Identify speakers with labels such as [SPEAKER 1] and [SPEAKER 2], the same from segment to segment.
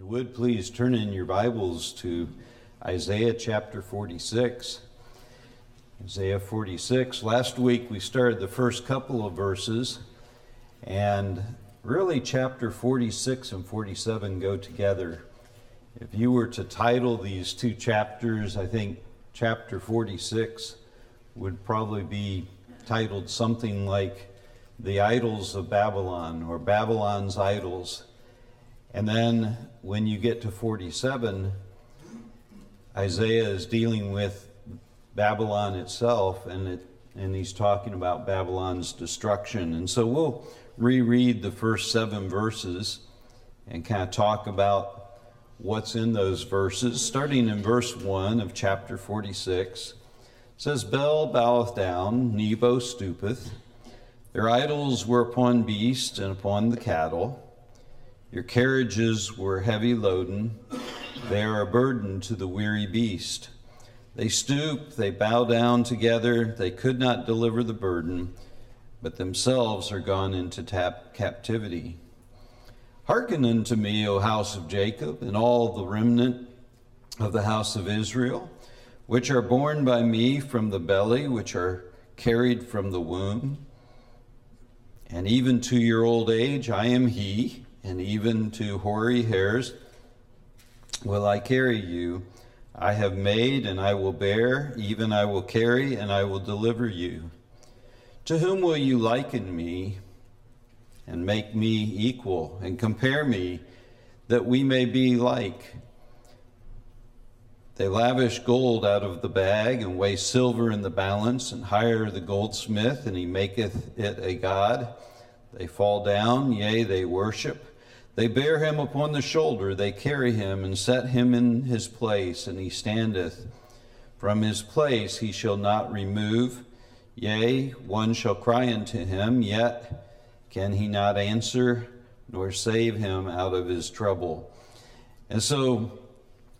[SPEAKER 1] you would please turn in your Bibles to Isaiah chapter 46. Isaiah 46. Last week we started the first couple of verses, and really chapter 46 and 47 go together. If you were to title these two chapters, I think chapter 46 would probably be titled something like The Idols of Babylon or Babylon's Idols. And then when you get to 47, Isaiah is dealing with Babylon itself, and, it, and he's talking about Babylon's destruction. And so we'll reread the first seven verses and kind of talk about what's in those verses. Starting in verse 1 of chapter 46, says, Bel boweth down, Nebo stoopeth. Their idols were upon beasts and upon the cattle. Your carriages were heavy loaden. They are a burden to the weary beast. They stoop, they bow down together. They could not deliver the burden, but themselves are gone into tap- captivity. Hearken unto me, O house of Jacob, and all the remnant of the house of Israel, which are born by me from the belly, which are carried from the womb. And even to your old age I am he and even to hoary hairs will I carry you. I have made, and I will bear, even I will carry, and I will deliver you. To whom will you liken me, and make me equal, and compare me, that we may be like? They lavish gold out of the bag, and weigh silver in the balance, and hire the goldsmith, and he maketh it a god. They fall down, yea, they worship. They bear him upon the shoulder, they carry him, and set him in his place, and he standeth. From his place he shall not remove. Yea, one shall cry unto him, yet can he not answer, nor save him out of his trouble. And so,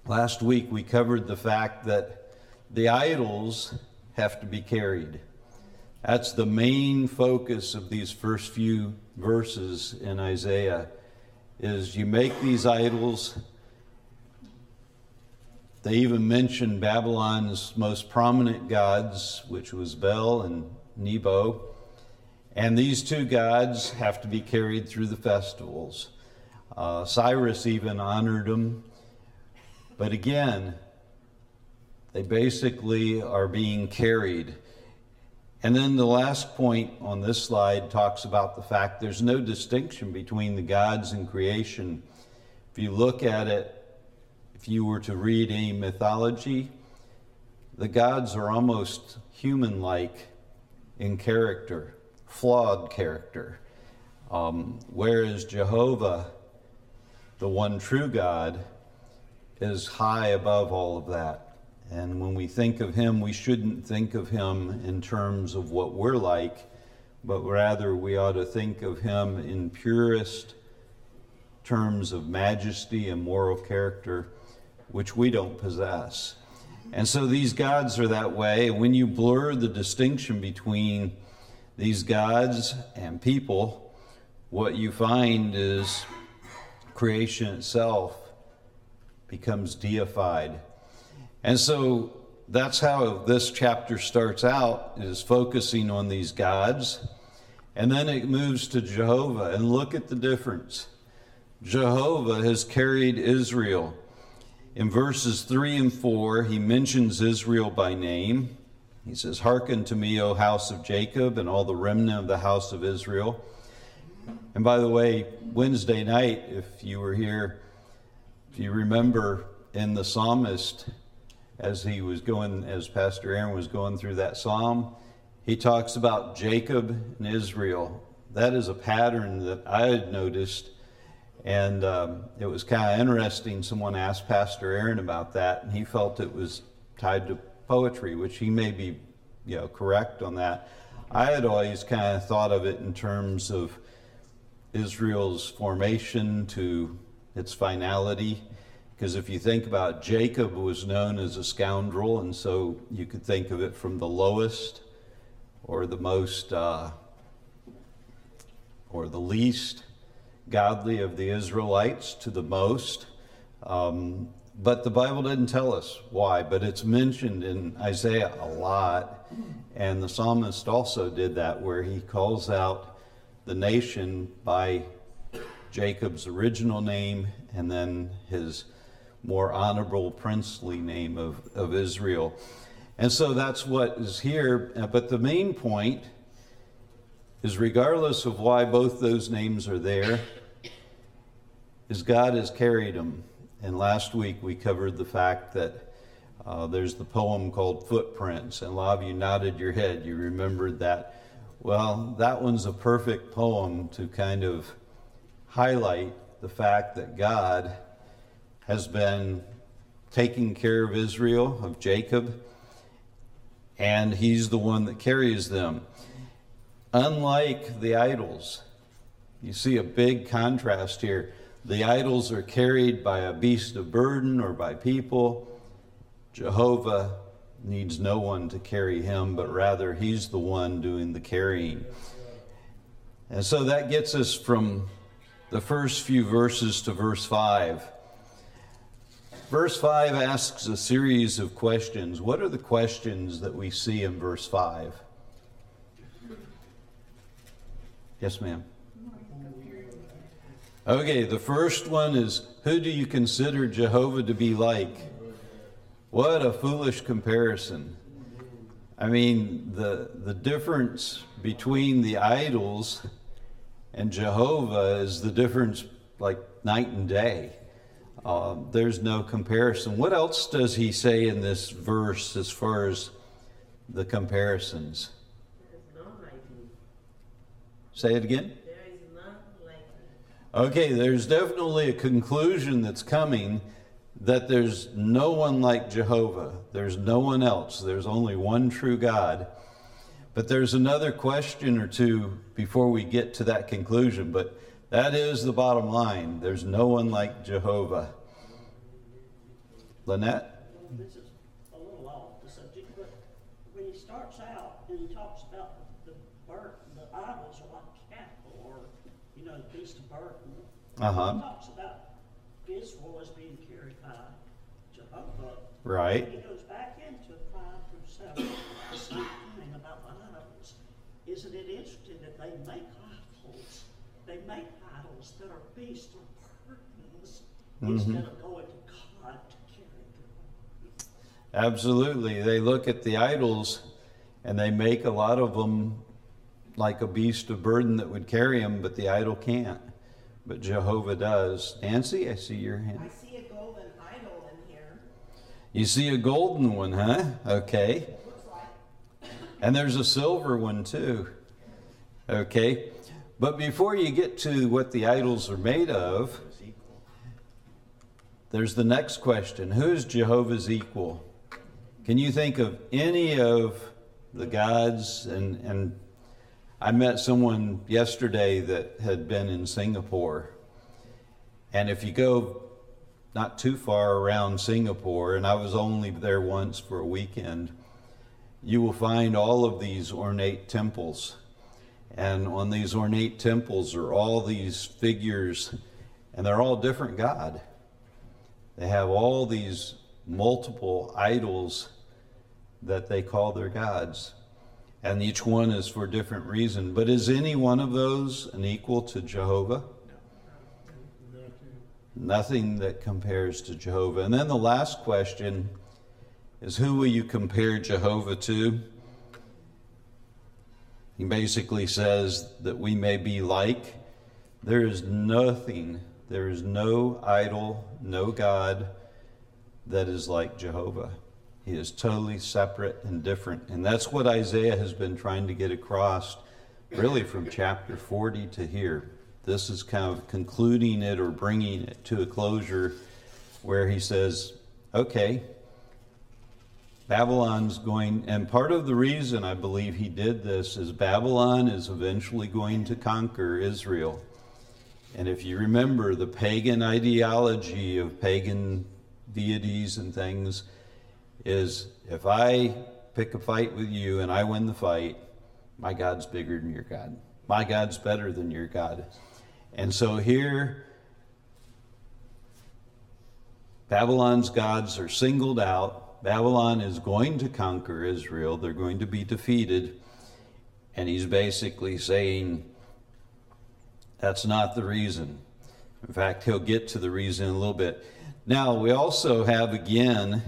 [SPEAKER 1] last week we covered the fact that the idols have to be carried. That's the main focus of these first few verses in Isaiah is you make these idols. They even mention Babylon's most prominent gods, which was Bel and Nebo. And these two gods have to be carried through the festivals. Uh, Cyrus even honored them. But again, they basically are being carried. And then the last point on this slide talks about the fact there's no distinction between the gods and creation. If you look at it, if you were to read any mythology, the gods are almost human like in character, flawed character. Um, whereas Jehovah, the one true God, is high above all of that. And when we think of him, we shouldn't think of him in terms of what we're like, but rather we ought to think of him in purest terms of majesty and moral character, which we don't possess. And so these gods are that way. When you blur the distinction between these gods and people, what you find is creation itself becomes deified and so that's how this chapter starts out is focusing on these gods. And then it moves to Jehovah. And look at the difference. Jehovah has carried Israel. In verses 3 and 4, he mentions Israel by name. He says, Hearken to me, O house of Jacob, and all the remnant of the house of Israel. And by the way, Wednesday night, if you were here, if you remember in the psalmist, as he was going, as Pastor Aaron was going through that psalm, he talks about Jacob and Israel. That is a pattern that I had noticed, and um, it was kind of interesting. Someone asked Pastor Aaron about that, and he felt it was tied to poetry, which he may be, you know, correct on that. I had always kind of thought of it in terms of Israel's formation to its finality because if you think about Jacob was known as a scoundrel, and so you could think of it from the lowest or the most uh, or the least godly of the Israelites to the most. Um, but the Bible didn't tell us why, but it's mentioned in Isaiah a lot. And the psalmist also did that, where he calls out the nation by Jacob's original name and then his more honorable princely name of, of Israel. And so that's what is here. But the main point is regardless of why both those names are there, is God has carried them. And last week we covered the fact that uh, there's the poem called Footprints, and a lot of you nodded your head. You remembered that. Well, that one's a perfect poem to kind of highlight the fact that God has been taking care of Israel, of Jacob, and he's the one that carries them. Unlike the idols, you see a big contrast here. The idols are carried by a beast of burden or by people. Jehovah needs no one to carry him, but rather he's the one doing the carrying. And so that gets us from the first few verses to verse 5. Verse 5 asks a series of questions. What are the questions that we see in verse 5? Yes, ma'am. Okay, the first one is Who do you consider Jehovah to be like? What a foolish comparison. I mean, the, the difference between the idols and Jehovah is the difference like night and day. Uh, there's no comparison. What else does he say in this verse as far as the comparisons? Say it again. Okay, there's definitely a conclusion that's coming that there's no one like Jehovah. There's no one else. There's only one true God. But there's another question or two before we get to that conclusion, but that is the bottom line. There's no one like Jehovah. Lynette?
[SPEAKER 2] This is a little off the subject, but when he starts out and he talks about the, bird, the idols are like cattle or, you know, the beast of burden.
[SPEAKER 1] Uh-huh.
[SPEAKER 2] He talks about Israel as being carried by Jehovah.
[SPEAKER 1] Right.
[SPEAKER 2] He goes back into five through seven, the same thing about the idols. Isn't it interesting that they make idols? They make idols that are beasts or burdens instead of going to God to carry them.
[SPEAKER 1] Absolutely. They look at the idols and they make a lot of them like a beast of burden that would carry them, but the idol can't. But Jehovah does. Nancy, I see your hand.
[SPEAKER 3] I see a golden idol in here.
[SPEAKER 1] You see a golden one, huh? Okay.
[SPEAKER 3] Looks like
[SPEAKER 1] And there's a silver one too. Okay. But before you get to what the idols are made of, there's the next question Who's Jehovah's equal? Can you think of any of the gods? And, and I met someone yesterday that had been in Singapore. And if you go not too far around Singapore, and I was only there once for a weekend, you will find all of these ornate temples. And on these ornate temples are all these figures, and they're all different God. They have all these multiple idols that they call their gods. And each one is for a different reason. But is any one of those an equal to Jehovah? Nothing that compares to Jehovah. And then the last question is who will you compare Jehovah to? He basically says that we may be like. There is nothing, there is no idol, no God that is like Jehovah. He is totally separate and different. And that's what Isaiah has been trying to get across, really from chapter 40 to here. This is kind of concluding it or bringing it to a closure where he says, okay, Babylon's going, and part of the reason I believe he did this is Babylon is eventually going to conquer Israel. And if you remember the pagan ideology of pagan deities and things, is if I pick a fight with you and I win the fight, my God's bigger than your God. My God's better than your God. And so here, Babylon's gods are singled out. Babylon is going to conquer Israel, they're going to be defeated. And he's basically saying that's not the reason. In fact, he'll get to the reason in a little bit. Now, we also have again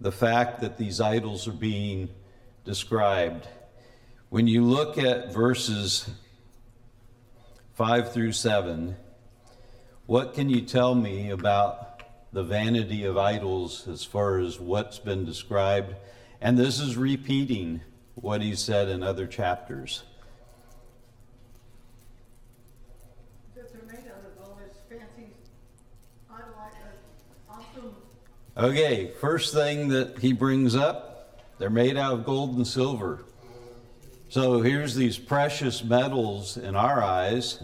[SPEAKER 1] the fact that these idols are being described. When you look at verses 5 through 7, what can you tell me about the vanity of idols as far as what's been described? And this is repeating what he said in other chapters.
[SPEAKER 4] That they're made out of all this fancy, I like, uh, awesome,
[SPEAKER 1] Okay, first thing that he brings up, they're made out of gold and silver. So here's these precious metals in our eyes,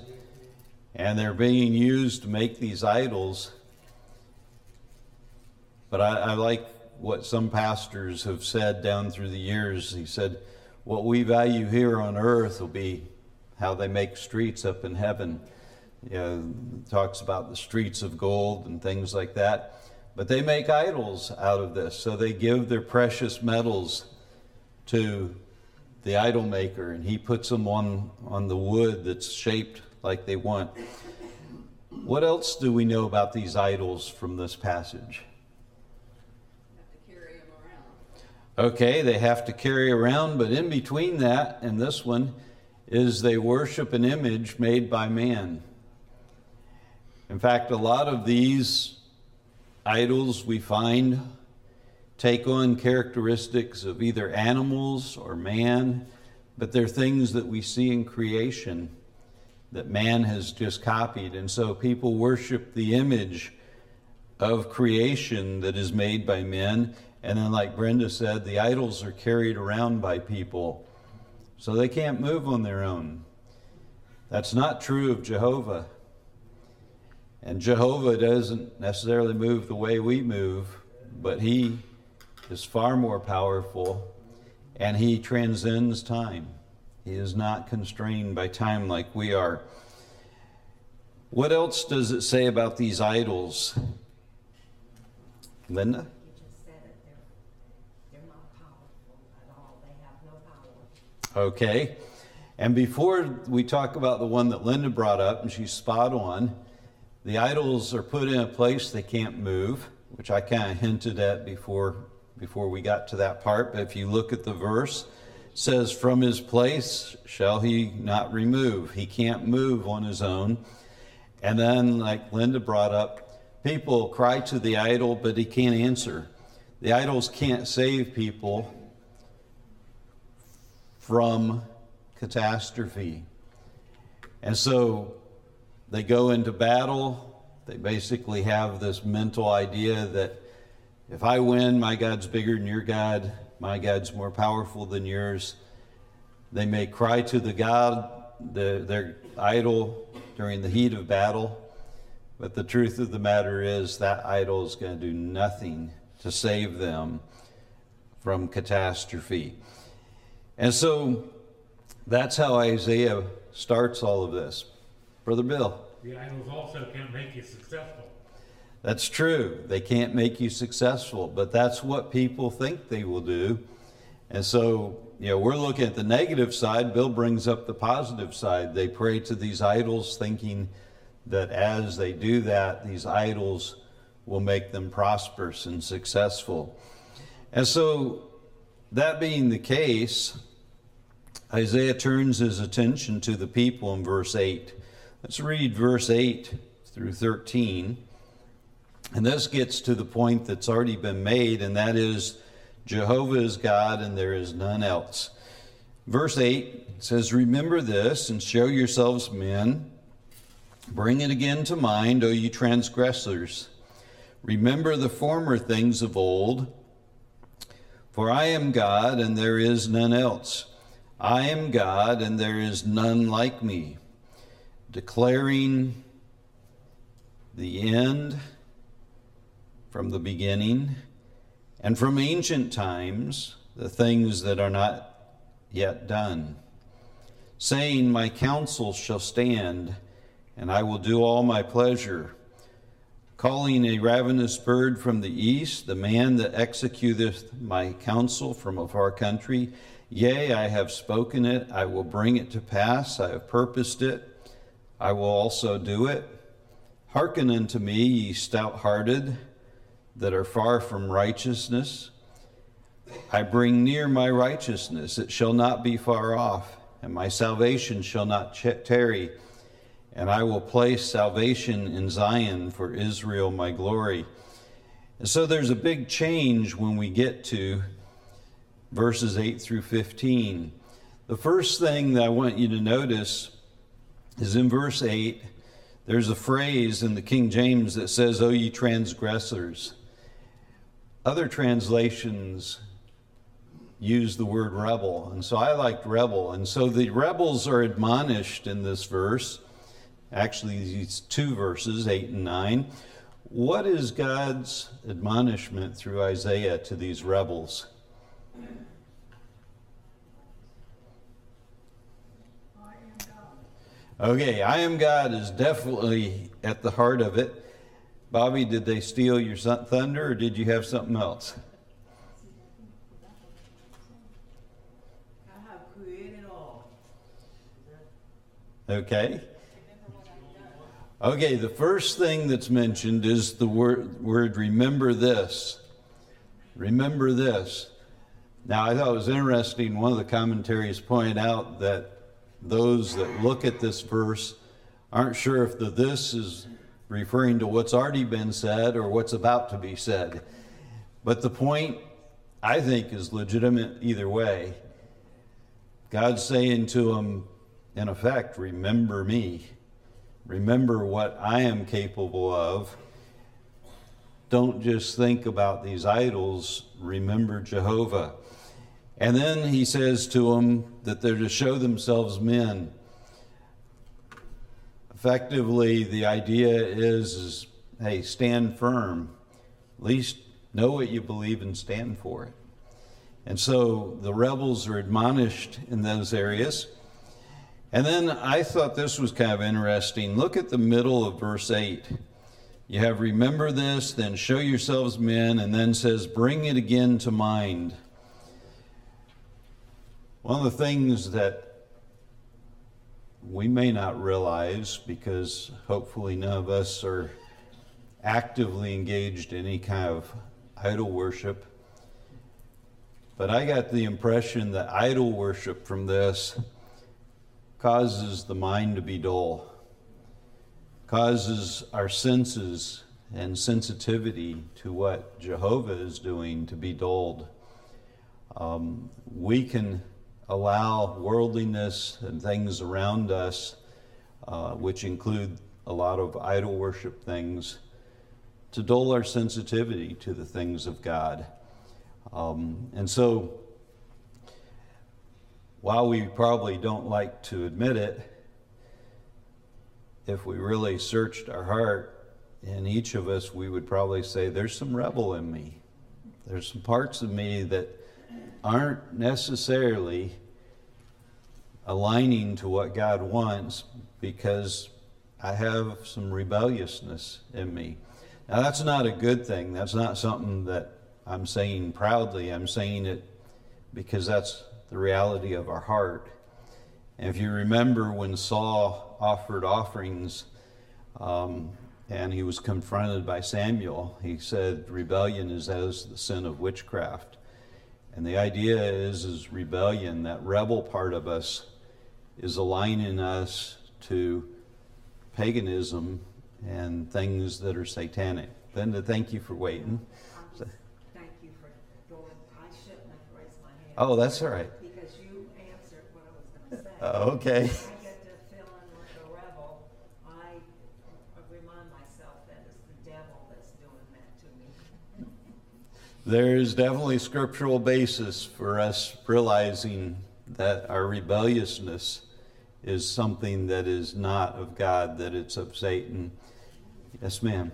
[SPEAKER 1] and they're being used to make these idols. But I, I like what some pastors have said down through the years. He said, What we value here on earth will be how they make streets up in heaven. You know, talks about the streets of gold and things like that. But they make idols out of this. So they give their precious metals to the idol maker, and he puts them on, on the wood that's shaped like they want. What else do we know about these idols from this passage? Okay, they have to carry around, but in between that and this one is they worship an image made by man. In fact, a lot of these idols we find take on characteristics of either animals or man, but they're things that we see in creation that man has just copied. And so people worship the image of creation that is made by men. And then, like Brenda said, the idols are carried around by people. So they can't move on their own. That's not true of Jehovah. And Jehovah doesn't necessarily move the way we move, but He is far more powerful and He transcends time. He is not constrained by time like we are. What else does it say about these idols? Linda?
[SPEAKER 5] You just said it, they're, they're not powerful at all, they have no.
[SPEAKER 1] Okay. And before we talk about the one that Linda brought up, and she's spot on, the idols are put in a place they can't move, which I kind of hinted at before before we got to that part. But if you look at the verse, says, From his place shall he not remove. He can't move on his own. And then, like Linda brought up, people cry to the idol, but he can't answer. The idols can't save people from catastrophe. And so they go into battle. They basically have this mental idea that if I win, my God's bigger than your God, my God's more powerful than yours. They may cry to the God, the, their idol, during the heat of battle, but the truth of the matter is that idol is going to do nothing to save them from catastrophe. And so that's how Isaiah starts all of this. Brother Bill.
[SPEAKER 6] The idols also can't make you successful.
[SPEAKER 1] That's true. They can't make you successful, but that's what people think they will do. And so, you know, we're looking at the negative side. Bill brings up the positive side. They pray to these idols thinking that as they do that, these idols will make them prosperous and successful. And so, that being the case, Isaiah turns his attention to the people in verse 8. Let's read verse 8 through 13. And this gets to the point that's already been made, and that is Jehovah is God and there is none else. Verse 8 says, Remember this and show yourselves men. Bring it again to mind, O ye transgressors. Remember the former things of old. For I am God and there is none else. I am God and there is none like me, declaring the end from the beginning and from ancient times the things that are not yet done, saying, My counsel shall stand, and I will do all my pleasure. calling a ravenous bird from the east, the man that executeth my counsel from a far country. Yea, I have spoken it, I will bring it to pass, I have purposed it, I will also do it. Hearken unto me, ye stout hearted, that are far from righteousness. I bring near my righteousness, it shall not be far off, and my salvation shall not tarry. And I will place salvation in Zion for Israel, my glory. And so there's a big change when we get to verses 8 through 15. The first thing that I want you to notice is in verse 8, there's a phrase in the King James that says, O ye transgressors. Other translations use the word rebel, and so I liked rebel. And so the rebels are admonished in this verse, actually, these two verses, 8 and 9. What is God's admonishment through Isaiah to these rebels?
[SPEAKER 4] I am God.
[SPEAKER 1] Okay, I am God is definitely at the heart of it. Bobby, did they steal your thunder or did you have something else?
[SPEAKER 5] I have created all.
[SPEAKER 1] Okay. Okay, the first thing that's mentioned is the word, word remember this. Remember this. Now, I thought it was interesting. One of the commentaries pointed out that those that look at this verse aren't sure if the this is referring to what's already been said or what's about to be said. But the point, I think, is legitimate either way. God's saying to them, in effect, remember me. Remember what I am capable of. Don't just think about these idols, remember Jehovah. And then he says to them that they're to show themselves men. Effectively, the idea is, is hey, stand firm. At least know what you believe and stand for it. And so the rebels are admonished in those areas. And then I thought this was kind of interesting. Look at the middle of verse 8. You have remember this, then show yourselves men, and then says, bring it again to mind. One of the things that we may not realize, because hopefully none of us are actively engaged in any kind of idol worship, but I got the impression that idol worship from this causes the mind to be dull, causes our senses and sensitivity to what Jehovah is doing to be dulled. Um, we can allow worldliness and things around us, uh, which include a lot of idol worship things, to dull our sensitivity to the things of God. Um, and so, while we probably don't like to admit it, if we really searched our heart, in each of us, we would probably say, There's some rebel in me. There's some parts of me that aren't necessarily aligning to what God wants because I have some rebelliousness in me. Now, that's not a good thing. That's not something that I'm saying proudly. I'm saying it because that's the reality of our heart. And if you remember when Saul offered offerings um, and he was confronted by Samuel, he said, Rebellion is as the sin of witchcraft. And the idea is, is rebellion, that rebel part of us is aligning us to paganism and things that are satanic. Linda, thank you for waiting.
[SPEAKER 5] I'm thank you for going, I shouldn't have raised my hand.
[SPEAKER 1] Oh, that's all right.
[SPEAKER 5] Because you answered what I was gonna say.
[SPEAKER 1] Uh, okay.
[SPEAKER 5] I get to feeling like a rebel, I remind myself that it's the devil that's doing that to me.
[SPEAKER 1] There's definitely scriptural basis for us realizing that our rebelliousness is something that is not of God, that it's of Satan. Yes, ma'am.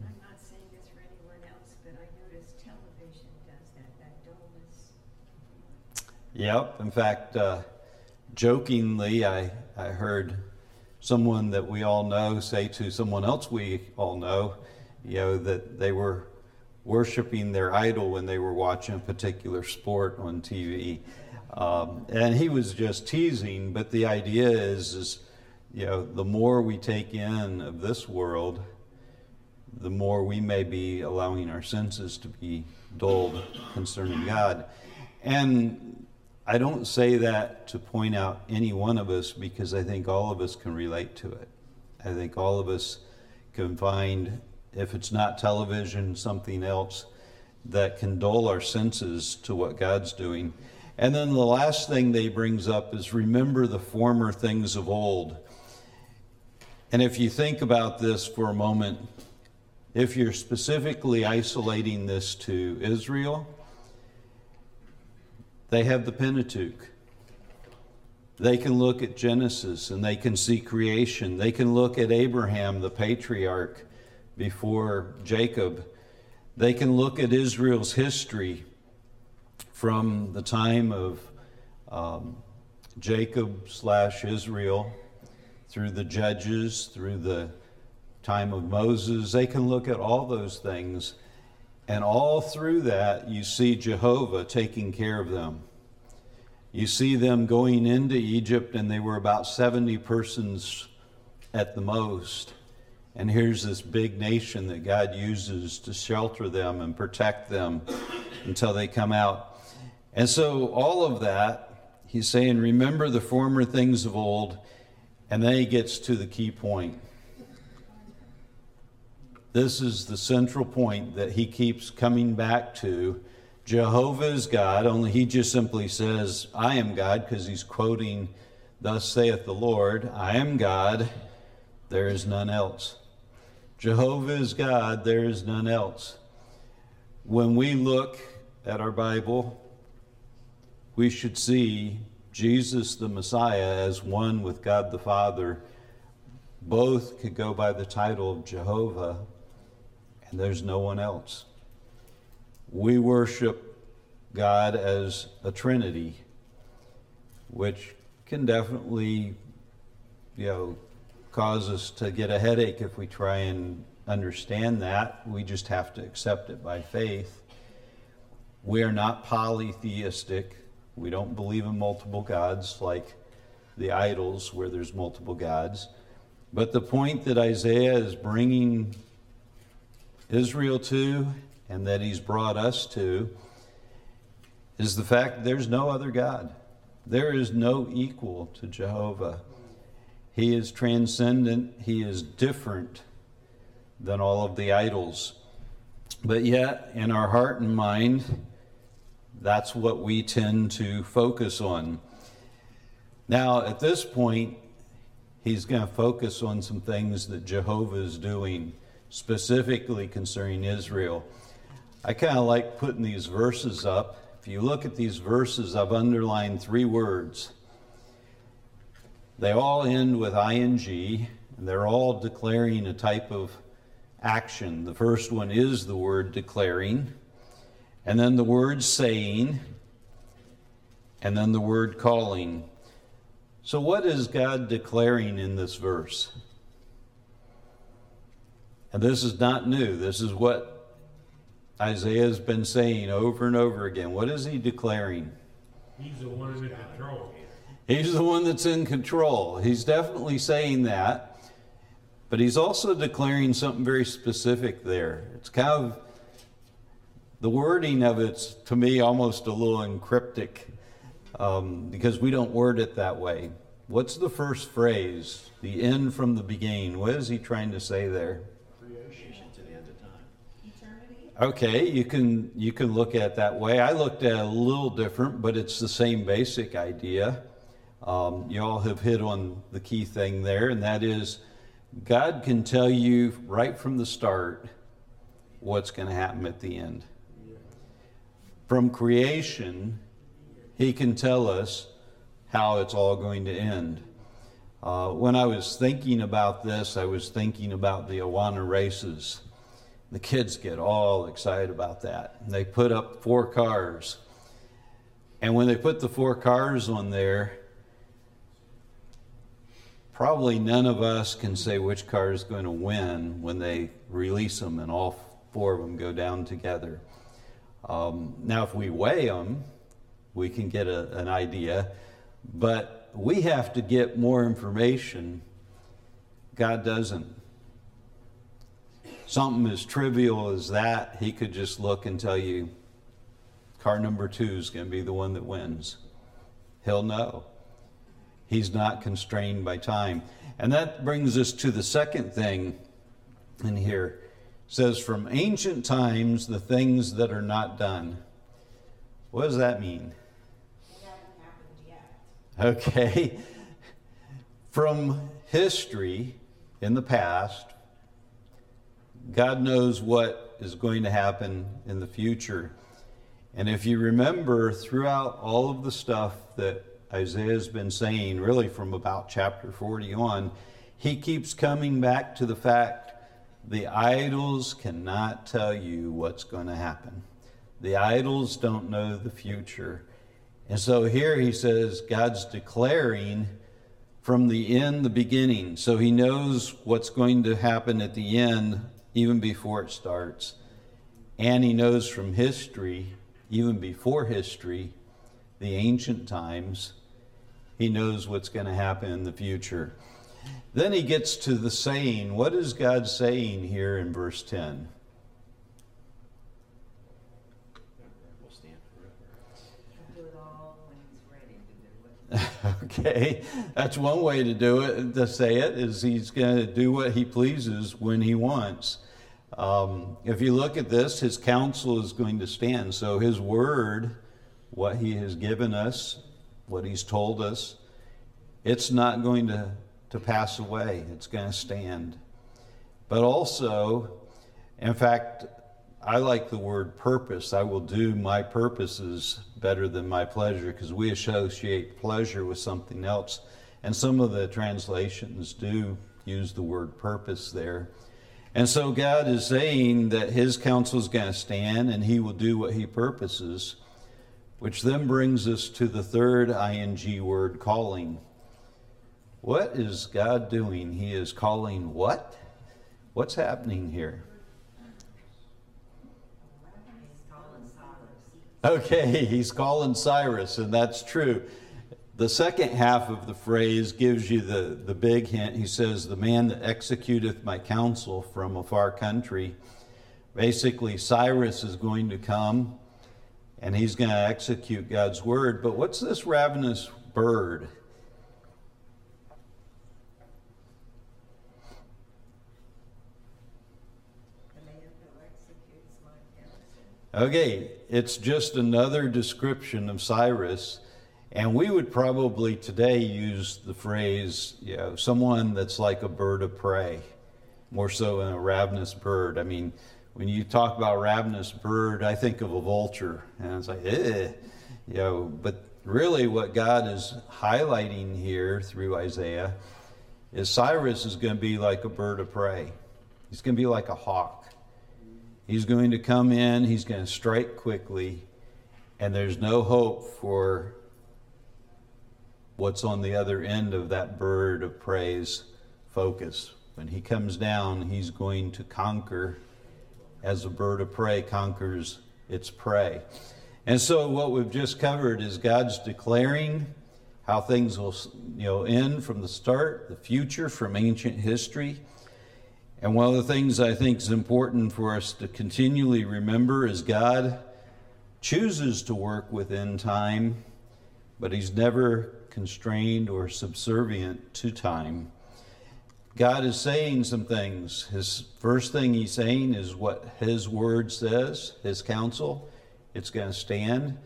[SPEAKER 7] I'm not saying this for anyone else, but I notice television does that, that dullness.
[SPEAKER 1] Yep. In fact, uh, jokingly, I, I heard someone that we all know say to someone else we all know, you know, that they were worshiping their idol when they were watching a particular sport on TV. Um, and he was just teasing, but the idea is, is, you know, the more we take in of this world, the more we may be allowing our senses to be dulled concerning God. And I don't say that to point out any one of us because I think all of us can relate to it. I think all of us can find, if it's not television, something else that can dull our senses to what God's doing. And then the last thing they brings up is remember the former things of old. And if you think about this for a moment, if you're specifically isolating this to Israel, they have the Pentateuch. They can look at Genesis and they can see creation. They can look at Abraham, the patriarch, before Jacob. They can look at Israel's history from the time of um, Jacob slash Israel through the judges, through the time of Moses. They can look at all those things and all through that, you see Jehovah taking care of them. You see them going into Egypt, and they were about 70 persons at the most. And here's this big nation that God uses to shelter them and protect them until they come out. And so, all of that, he's saying, remember the former things of old. And then he gets to the key point. This is the central point that he keeps coming back to. Jehovah is God, only he just simply says, I am God, because he's quoting, Thus saith the Lord, I am God, there is none else. Jehovah is God, there is none else. When we look at our Bible, we should see Jesus the Messiah as one with God the Father. Both could go by the title of Jehovah and there's no one else. We worship God as a Trinity, which can definitely, you know, cause us to get a headache if we try and understand that. We just have to accept it by faith. We are not polytheistic. We don't believe in multiple gods like the idols where there's multiple gods. But the point that Isaiah is bringing Israel to and that he's brought us to is the fact there's no other God. There is no equal to Jehovah. He is transcendent, he is different than all of the idols. But yet, in our heart and mind, that's what we tend to focus on. Now, at this point, he's going to focus on some things that Jehovah is doing specifically concerning Israel. I kind of like putting these verses up. If you look at these verses, I've underlined three words. They all end with ing, and they're all declaring a type of action. The first one is the word declaring, and then the word saying, and then the word calling. So, what is God declaring in this verse? And this is not new. This is what Isaiah has been saying over and over again. What is he declaring?
[SPEAKER 6] He's the one in control.
[SPEAKER 1] He's the one that's in control. He's definitely saying that. But he's also declaring something very specific there. It's kind of the wording of it's to me almost a little encryptic um, because we don't word it that way. What's the first phrase? The end from the beginning. What is he trying to say there? Creation to the end of time. Eternity. Okay, you can you can look at it that way. I looked at it a little different, but it's the same basic idea. Um, you all have hit on the key thing there, and that is God can tell you right from the start what's going to happen at the end. From creation, He can tell us how it's all going to end. Uh, when I was thinking about this, I was thinking about the Awana races. The kids get all excited about that. They put up four cars. And when they put the four cars on there, probably none of us can say which car is going to win when they release them and all four of them go down together. Um, now, if we weigh them, we can get a, an idea, but we have to get more information. God doesn't. Something as trivial as that, He could just look and tell you, car number two is going to be the one that wins. He'll know. He's not constrained by time. And that brings us to the second thing in here. Says, From ancient times, the things that are not done. What does that mean? Okay. From history in the past, God knows what is going to happen in the future. And if you remember, throughout all of the stuff that Isaiah's been saying, really from about chapter 40 on, he keeps coming back to the fact the idols cannot tell you what's going to happen. The idols don't know the future. And so here he says God's declaring from the end the beginning. So he knows what's going to happen at the end even before it starts. And he knows from history, even before history, the ancient times, he knows what's going to happen in the future. Then he gets to the saying. What is God saying here in verse 10?
[SPEAKER 5] Do it all when he's ready to do it.
[SPEAKER 1] okay, that's one way to do it, to say it, is he's going to do what he pleases when he wants. Um, if you look at this, his counsel is going to stand. So his word, what he has given us, what he's told us, it's not going to, to pass away. It's going to stand. But also, in fact, I like the word purpose. I will do my purposes better than my pleasure because we associate pleasure with something else. And some of the translations do use the word purpose there. And so God is saying that his counsel is going to stand and he will do what he purposes, which then brings us to the third ing word, calling. What is God doing? He is calling what? What's happening here? Okay, he's calling Cyrus, and that's true. The second half of the phrase gives you the, the big hint. He says, The man that executeth my counsel from a far country. Basically, Cyrus is going to come and he's going to execute God's word. But what's this ravenous bird?
[SPEAKER 5] The man who executes my counsel.
[SPEAKER 1] Okay, it's just another description of Cyrus. And we would probably today use the phrase, you know, someone that's like a bird of prey, more so than a ravenous bird. I mean, when you talk about ravenous bird, I think of a vulture, and it's like, eh, you know. But really, what God is highlighting here through Isaiah is Cyrus is going to be like a bird of prey. He's going to be like a hawk. He's going to come in. He's going to strike quickly, and there's no hope for what's on the other end of that bird of prey's focus. When he comes down, he's going to conquer as a bird of prey conquers its prey. And so what we've just covered is God's declaring how things will you know end from the start, the future from ancient history. And one of the things I think is important for us to continually remember is God chooses to work within time, but he's never constrained or subservient to time. God is saying some things. His first thing he's saying is what his word says, his counsel. It's going to stand.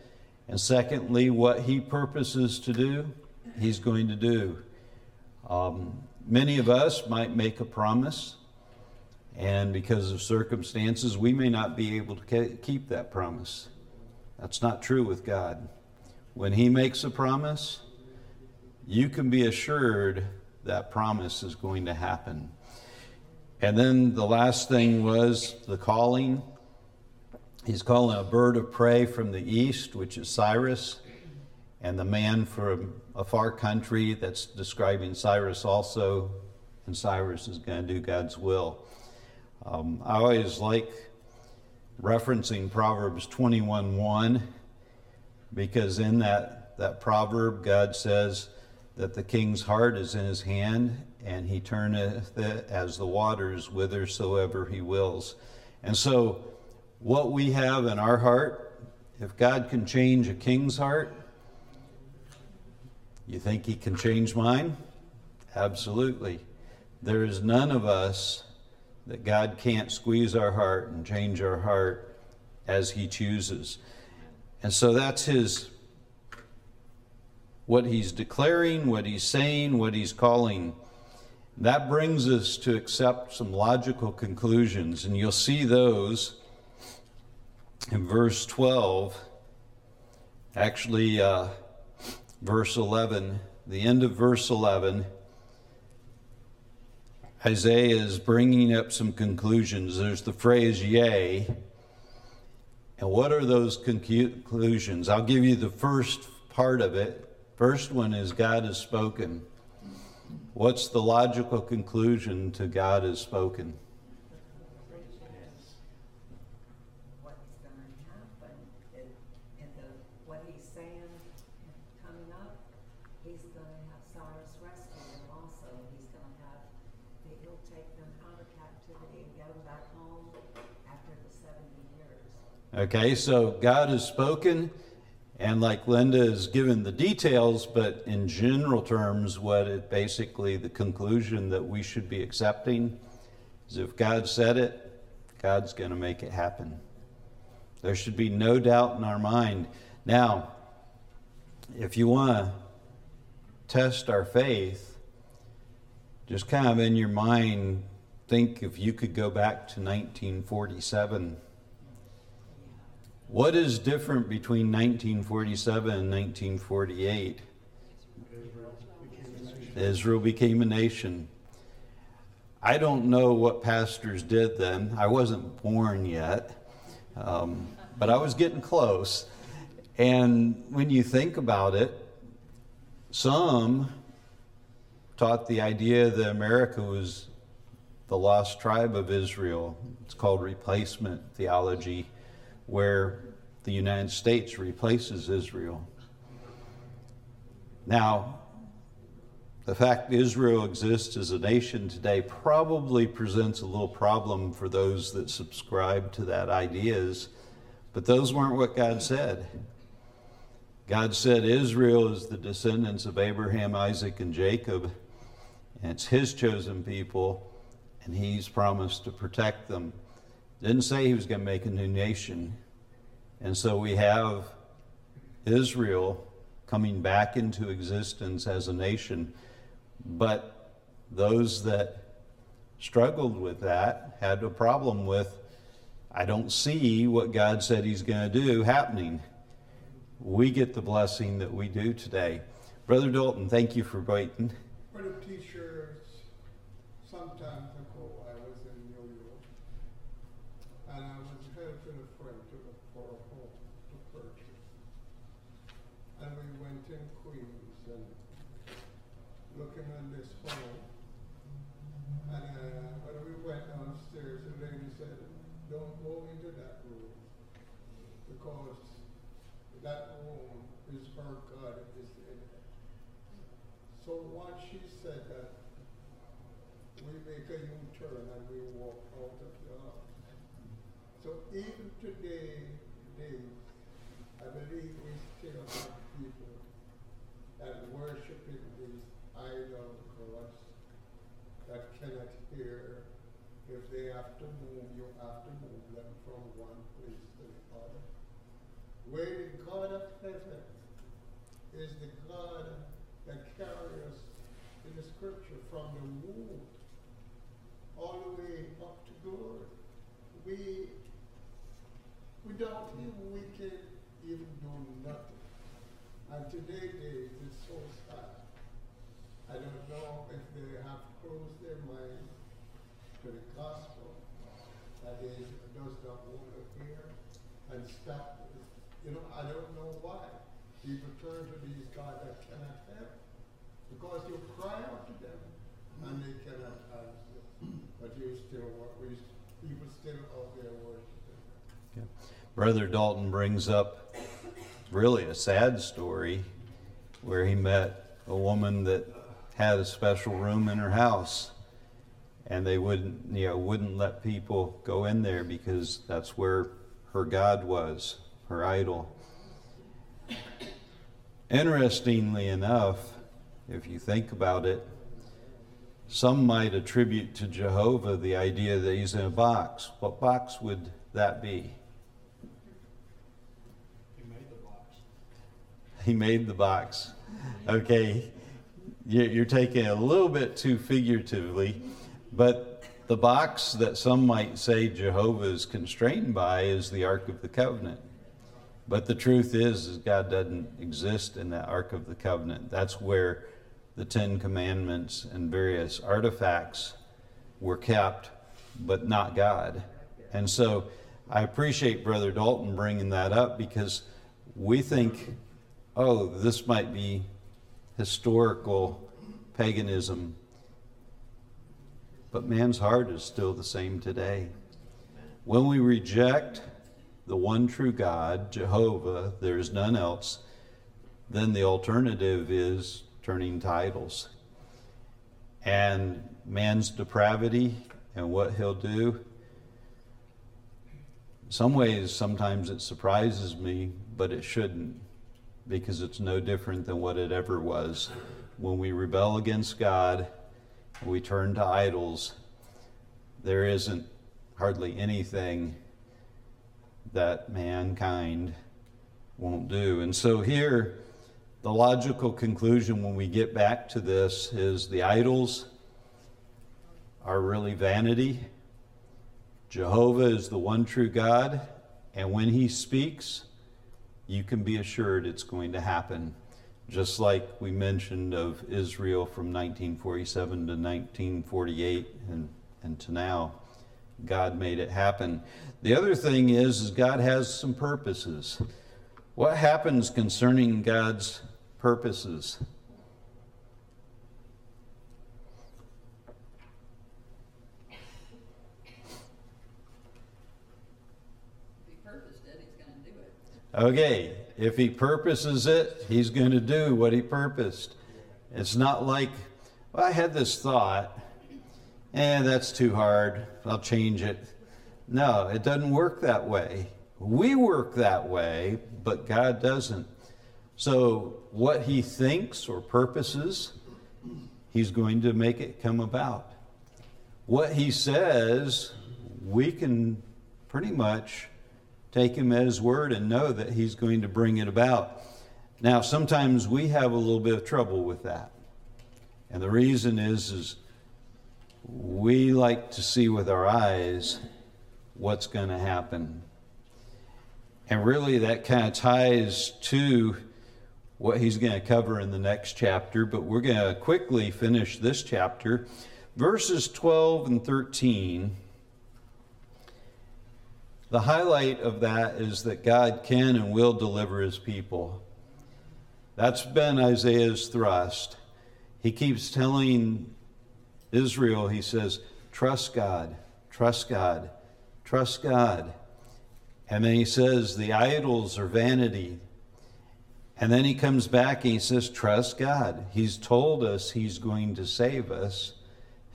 [SPEAKER 1] And secondly, what he purposes to do, he's going to do. Um, many of us might make a promise, and because of circumstances, we may not be able to keep that promise. That's not true with God. When he makes a promise, you can be assured that promise is going to happen. And then the last thing was the calling. He's calling a bird of prey from the east, which is Cyrus. and the man from a far country that's describing Cyrus also, and Cyrus is going to do God's will. Um, I always like referencing Proverbs 21:1 because in that, that proverb, God says that the king's heart is in his hand and he turneth it as the waters whithersoever he wills. And so, what we have in our heart, if God can change a king's heart, you think he can change mine? Absolutely. There is none of us that God can't squeeze our heart and change our heart as he chooses. And so that's his what he's declaring, what he's saying, what he's calling. That brings us to accept some logical conclusions, and you'll see those in verse 12. Actually, uh, verse 11, the end of verse 11. Isaiah is bringing up some conclusions. There's the phrase, yea. And what are those conclusions? I'll give you the first part of it. First one is God has spoken. What's the logical conclusion to God has spoken?
[SPEAKER 5] What's gonna happen, and, and the, what he's saying coming up, he's gonna have Cyrus rescue them also. He's gonna have, that he'll take them out of captivity and get them back home after the seventy years.
[SPEAKER 1] Okay, so God has spoken, and like Linda has given the details, but in general terms, what it basically the conclusion that we should be accepting is if God said it, God's going to make it happen. There should be no doubt in our mind. Now, if you want to test our faith, just kind of in your mind, think if you could go back to 1947 what is different between 1947 and 1948? Israel became a nation. I don't know what pastors did then. I wasn't born yet, um, but I was getting close. And when you think about it, some taught the idea that America was the lost tribe of Israel. It's called replacement theology where the United States replaces Israel. Now, the fact Israel exists as a nation today probably presents a little problem for those that subscribe to that ideas, but those weren't what God said. God said Israel is the descendants of Abraham, Isaac, and Jacob, and it's his chosen people, and he's promised to protect them. Didn't say he was going to make a new nation. And so we have Israel coming back into existence as a nation. But those that struggled with that had a problem with, I don't see what God said He's going to do happening. We get the blessing that we do today. Brother Dalton, thank you for waiting.
[SPEAKER 8] Brother teachers, sometimes ago I was in New York and I was helping a friend to look for a home to purchase. And we went in Queens and looking at this home. And uh, when we went downstairs, the lady said, Don't go into that room because that room is her God is in it. So once she said that, we make a U-turn and walk out of the house. So even today, days, I believe we still have people that worshiping these idol gods that cannot hear. If they have to move, you have to move them from one place to the other. Where the God of heaven is the God that carries in the scripture from the womb all the way up to glory. We, without him, we can even do nothing. And today days, it's so sad. I don't know if they have closed their mind to the gospel that is, does not want to hear and stop. You know, I don't know why. People turn to these guys that cannot help because you cry out to them and they cannot answer. But you still, wa- still out there worshiping.
[SPEAKER 1] Brother Dalton brings up really a sad story where he met a woman that had a special room in her house and they wouldn't you know wouldn't let people go in there because that's where her god was her idol interestingly enough if you think about it some might attribute to jehovah the idea that he's in a box what box would that be he made the box He made the box. okay You- you're taking it a little bit too figuratively but the box that some might say Jehovah is constrained by is the Ark of the Covenant. But the truth is, is God doesn't exist in that Ark of the Covenant. That's where the Ten Commandments and various artifacts were kept, but not God. And so I appreciate Brother Dalton bringing that up because we think, oh, this might be historical paganism. But man's heart is still the same today. When we reject the one true God, Jehovah, there is none else, then the alternative is turning idols. And man's depravity and what he'll do. Some ways, sometimes it surprises me, but it shouldn't, because it's no different than what it ever was. When we rebel against God, we turn to idols, there isn't hardly anything that mankind won't do. And so here, the logical conclusion when we get back to this is the idols are really vanity. Jehovah is the one true God, and when he speaks, you can be assured it's going to happen just like we mentioned of Israel from 1947 to 1948 and, and to now. God made it happen. The other thing is, is God has some purposes. What happens concerning God's purposes? Okay, if he purposes it, he's going to do what he purposed. It's not like, well, I had this thought, and that's too hard. I'll change it. No, it doesn't work that way. We work that way, but God doesn't. So, what he thinks or purposes, he's going to make it come about. What he says, we can pretty much take him at his word and know that he's going to bring it about. Now, sometimes we have a little bit of trouble with that. And the reason is is we like to see with our eyes what's going to happen. And really that kind of ties to what he's going to cover in the next chapter, but we're going to quickly finish this chapter. Verses 12 and 13 the highlight of that is that God can and will deliver his people. That's been Isaiah's thrust. He keeps telling Israel, he says, trust God, trust God, trust God. And then he says, the idols are vanity. And then he comes back and he says, trust God. He's told us he's going to save us,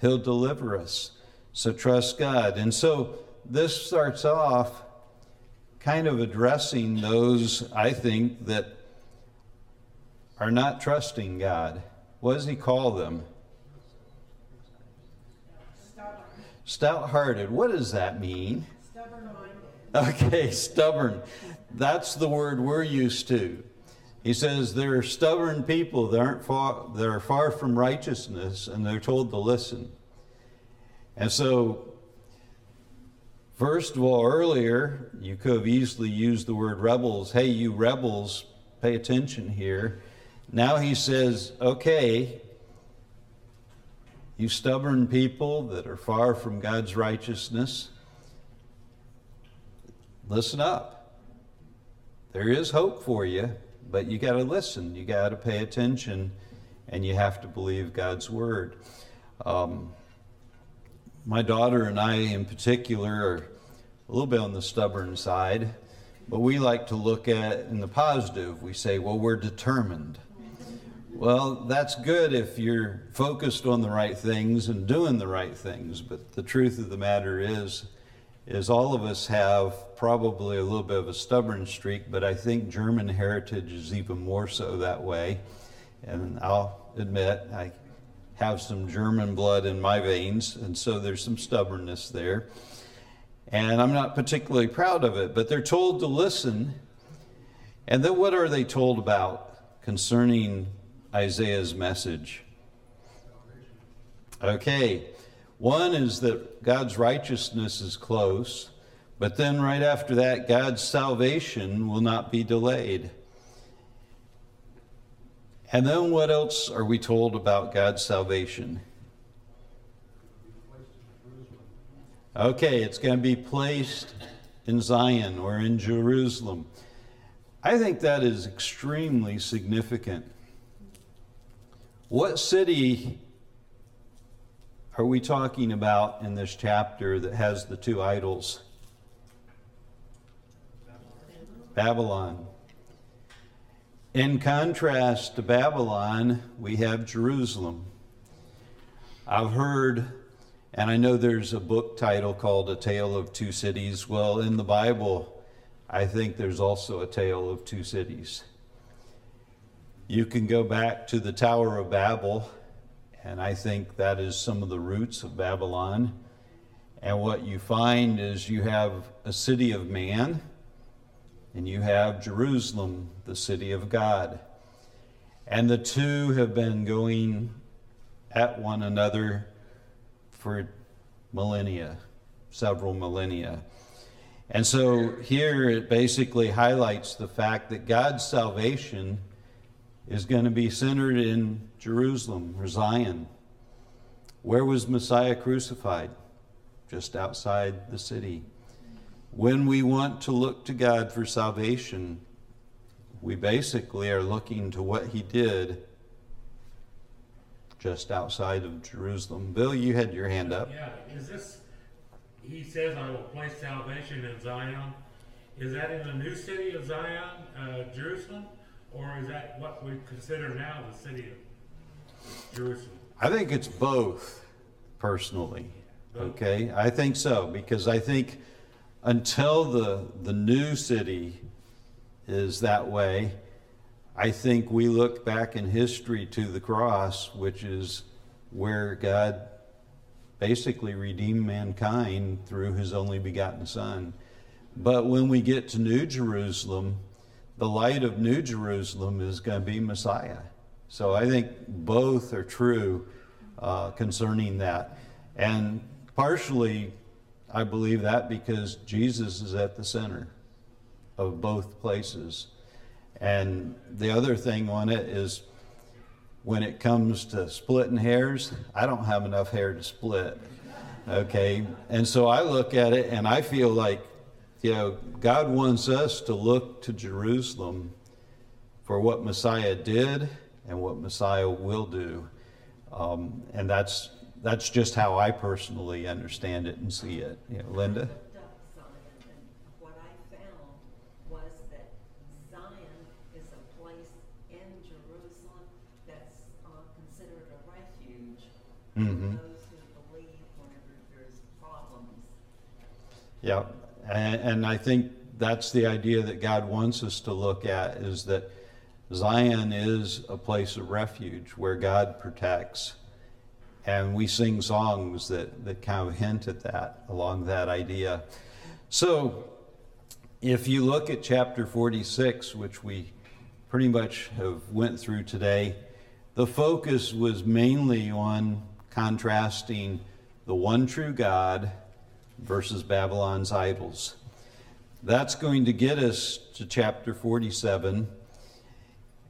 [SPEAKER 1] he'll deliver us. So trust God. And so, this starts off kind of addressing those, I think, that are not trusting God. What does he call them? Stout hearted. What does that mean?
[SPEAKER 4] Stubborn minded.
[SPEAKER 1] Okay, stubborn. That's the word we're used to. He says there are stubborn people that aren't far, that are far from righteousness, and they're told to listen. And so, first of all, earlier you could have easily used the word rebels. Hey, you rebels, pay attention here. Now he says, okay, you stubborn people that are far from God's righteousness, listen up. There is hope for you. But you got to listen, you got to pay attention, and you have to believe God's word. Um, my daughter and I, in particular, are a little bit on the stubborn side, but we like to look at in the positive. We say, well, we're determined. Well, that's good if you're focused on the right things and doing the right things, but the truth of the matter is, is all of us have probably a little bit of a stubborn streak, but I think German heritage is even more so that way. And I'll admit, I have some German blood in my veins, and so there's some stubbornness there. And I'm not particularly proud of it, but they're told to listen. And then what are they told about concerning Isaiah's message? Okay, one is that God's righteousness is close, but then right after that, God's salvation will not be delayed. And then what else are we told about God's salvation? Okay, it's going to be placed in Zion or in Jerusalem. I think that is extremely significant. What city are we talking about in this chapter that has the two idols? Babylon. In contrast to Babylon, we have Jerusalem. I've heard, and I know there's a book title called A Tale of Two Cities. Well, in the Bible, I think there's also a tale of two cities. You can go back to the Tower of Babel, and I think that is some of the roots of Babylon. And what you find is you have a city of man and you have Jerusalem, the city of God. And the two have been going at one another for millennia, several millennia. And so here it basically highlights the fact that God's salvation is going to be centered in Jerusalem or Zion. Where was Messiah crucified? Just outside the city. When we want to look to God for salvation, we basically are looking to what he did just outside of Jerusalem. Bill, you had your hand up.
[SPEAKER 6] Yeah, is this, he says, I will place salvation in Zion. Is that in the new city of Zion, uh, Jerusalem? Or is that what we consider now the city of Jerusalem?
[SPEAKER 1] I think it's both, personally. Okay, I think so because I think until the the new city is that way, I think we look back in history to the cross, which is where God basically redeemed mankind through his only begotten Son. But when we get to New Jerusalem, the light of New Jerusalem is going to be Messiah. So I think both are true uh, concerning that. And partially, I believe that because Jesus is at the center of both places. And the other thing on it is when it comes to splitting hairs, I don't have enough hair to split. Okay? And so I look at it and I feel like, you know, God wants us to look to Jerusalem for what Messiah did and what Messiah will do. Um, and that's that's just how I personally understand it and see it. You know, Linda?
[SPEAKER 5] Doug Zion, and what I found was that Zion is a place in Jerusalem that's uh, considered a refuge for those who believe whenever there's problems.
[SPEAKER 1] Yeah, and, and I think that's the idea that God wants us to look at is that Zion is a place of refuge where God protects. And we sing songs that, that kind of hint at that, along that idea. So, if you look at chapter 46, which we pretty much have went through today, the focus was mainly on contrasting the one true God versus Babylon's idols. That's going to get us to chapter 47.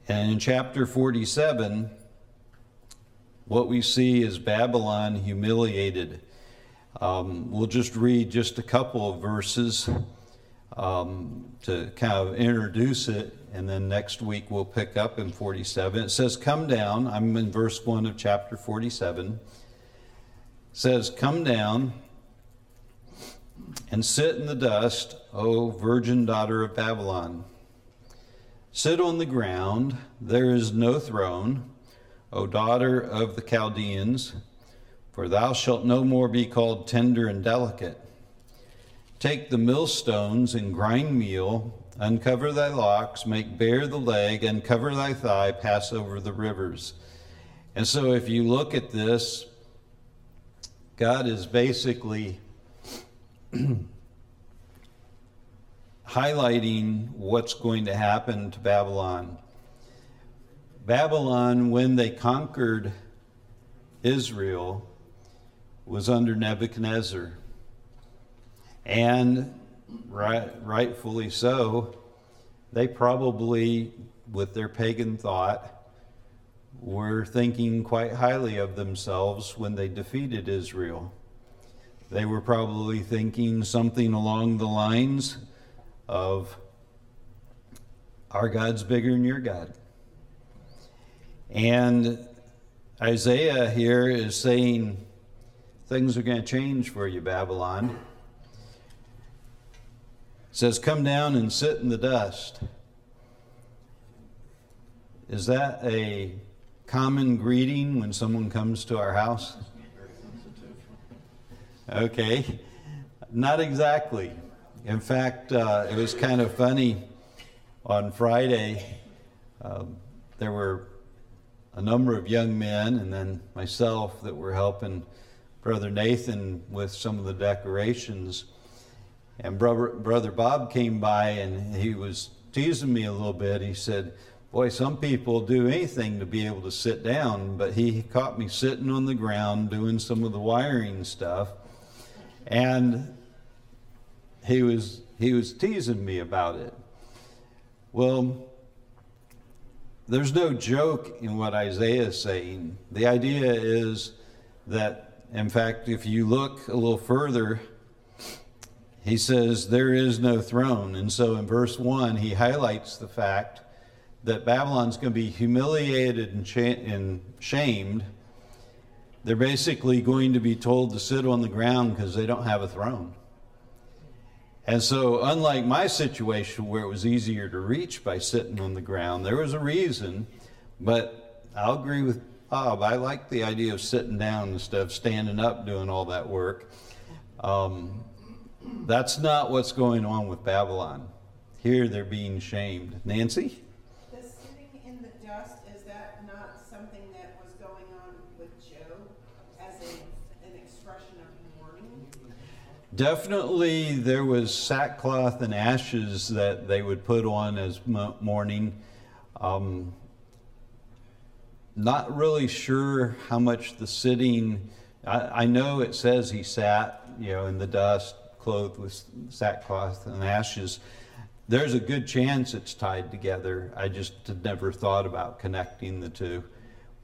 [SPEAKER 1] And in chapter 47, what we see is Babylon humiliated. Um, we'll just read just a couple of verses. um, to kind of introduce it, and then next week we'll pick up in 47. It says, Come down. I'm in verse 1 of chapter 47. It says, Come down and sit in the dust, O virgin daughter of Babylon. Sit on the ground, there is no throne, O daughter of the Chaldeans, for thou shalt no more be called tender and delicate. Take the millstones and grind meal, uncover thy locks, make bare the leg, uncover thy thigh, pass over the rivers. And so, if you look at this, God is basically highlighting what's going to happen to Babylon. Babylon, when they conquered Israel, was under Nebuchadnezzar. And right, rightfully so, they probably, with their pagan thought, were thinking quite highly of themselves when they defeated Israel. They were probably thinking something along the lines of, Our God's bigger than your God. And Isaiah here is saying, Things are going to change for you, Babylon. It says, Come down and sit in the dust. Is that a common greeting when someone comes to our house? Okay, not exactly. In fact, uh, it was kind of funny. On Friday, um, there were a number of young men and then myself that were helping Brother Nathan with some of the decorations. And brother, brother Bob came by and he was teasing me a little bit. He said, Boy, some people do anything to be able to sit down, but he caught me sitting on the ground doing some of the wiring stuff. And he was he was teasing me about it. Well, there's no joke in what Isaiah is saying. The idea is that, in fact, if you look a little further, he says, There is no throne. And so in verse 1, he highlights the fact that Babylon's going to be humiliated and, and shamed they're basically going to be told to sit on the ground because they don't have a throne. And so, unlike my situation where it was easier to reach by sitting on the ground, there was a reason, but I'll agree with Bob. I like the idea of sitting down instead of standing up doing all that work. Um, that's not what's going on with Babylon. Here they're being shamed. Nancy? Definitely, there was sackcloth and ashes that they would put on as mourning. Um, not really sure how much the sitting. I, I, know it says he sat, you know, in the dust, clothed with sackcloth and ashes. There's a good chance it's tied together. I just had never thought about connecting the two.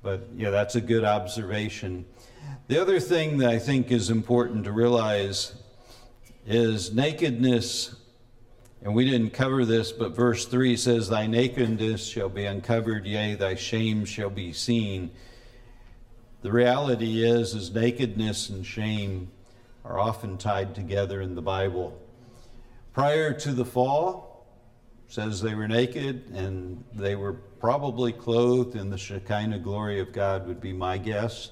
[SPEAKER 1] But yeah, that's a good observation. The other thing that I think is important to realize is nakedness. And we didn't cover this, but verse 3 says, Thy nakedness shall be uncovered, yea, thy shame shall be seen. The reality is, is nakedness and shame are often tied together in the Bible. Prior to the fall, says they were naked and they were probably clothed in the Shekinah glory of God, would be my guess.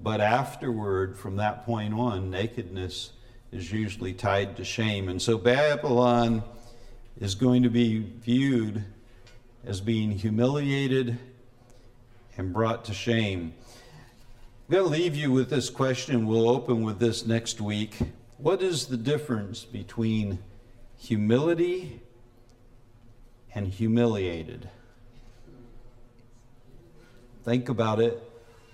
[SPEAKER 1] But afterward, from that point on, nakedness is usually tied to shame. And so Babylon is going to be viewed as being humiliated and brought to shame. I'm going to leave you with this question. We'll open with this next week. What is the difference between humility and humiliated? Think about it.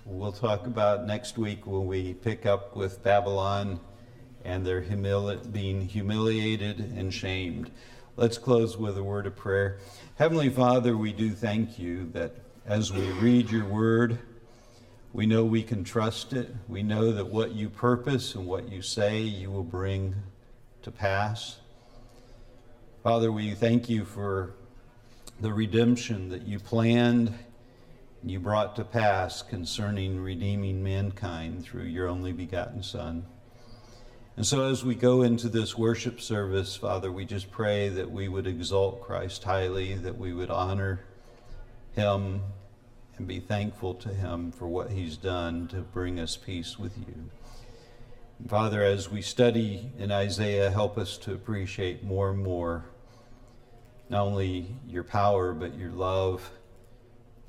[SPEAKER 1] We'll talk about next week when we pick up with Babylon and they're humili- being humiliated and shamed. Let's close with a word of prayer. Heavenly Father, we do thank you that as we read your word, we know we can trust it. We know that what you purpose and what you say you will bring to pass. Father, we thank you for the redemption that you planned and you brought to pass concerning redeeming mankind through your only begotten Son. And so, as we go into this worship service, Father, we just pray that we would exalt Christ highly, that we would honor him and be thankful to him for what he's done to bring us peace with you. Father, as we study in Isaiah, help us to appreciate more and more not only your power, but your love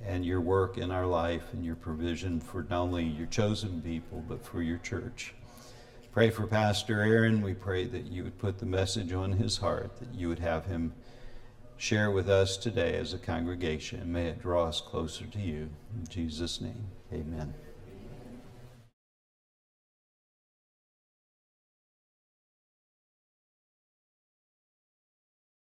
[SPEAKER 1] and your work in our life and your provision for not only your chosen people, but for your church. Pray for Pastor Aaron. We pray that you would put the message on his heart, that you would have him share with us today as a congregation. May it draw us closer to you. In Jesus' name, amen.